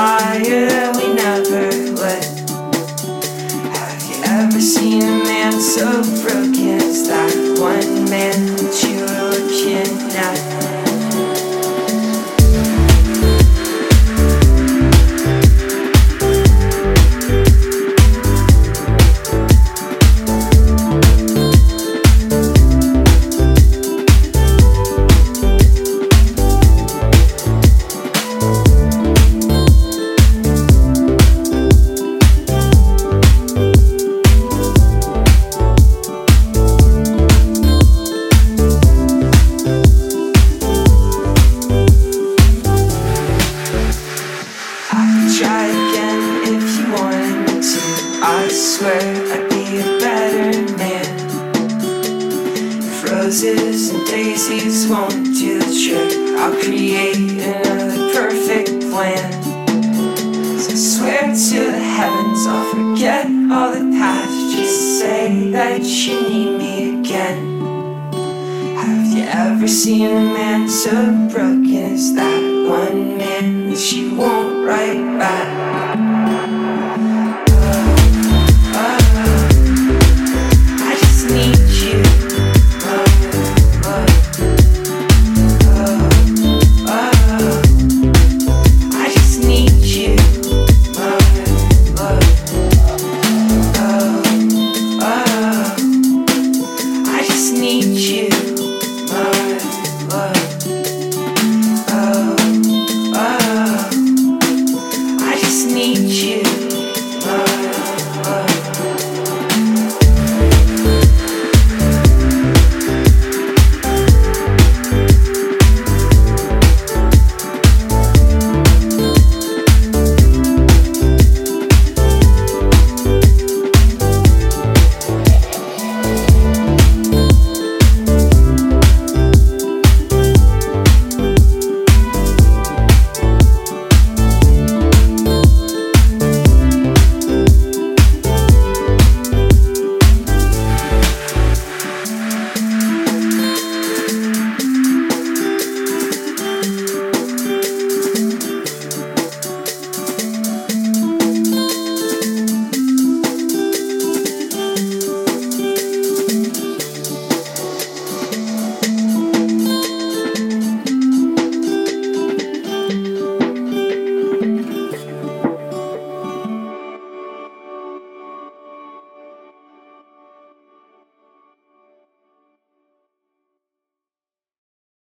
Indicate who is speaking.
Speaker 1: fire.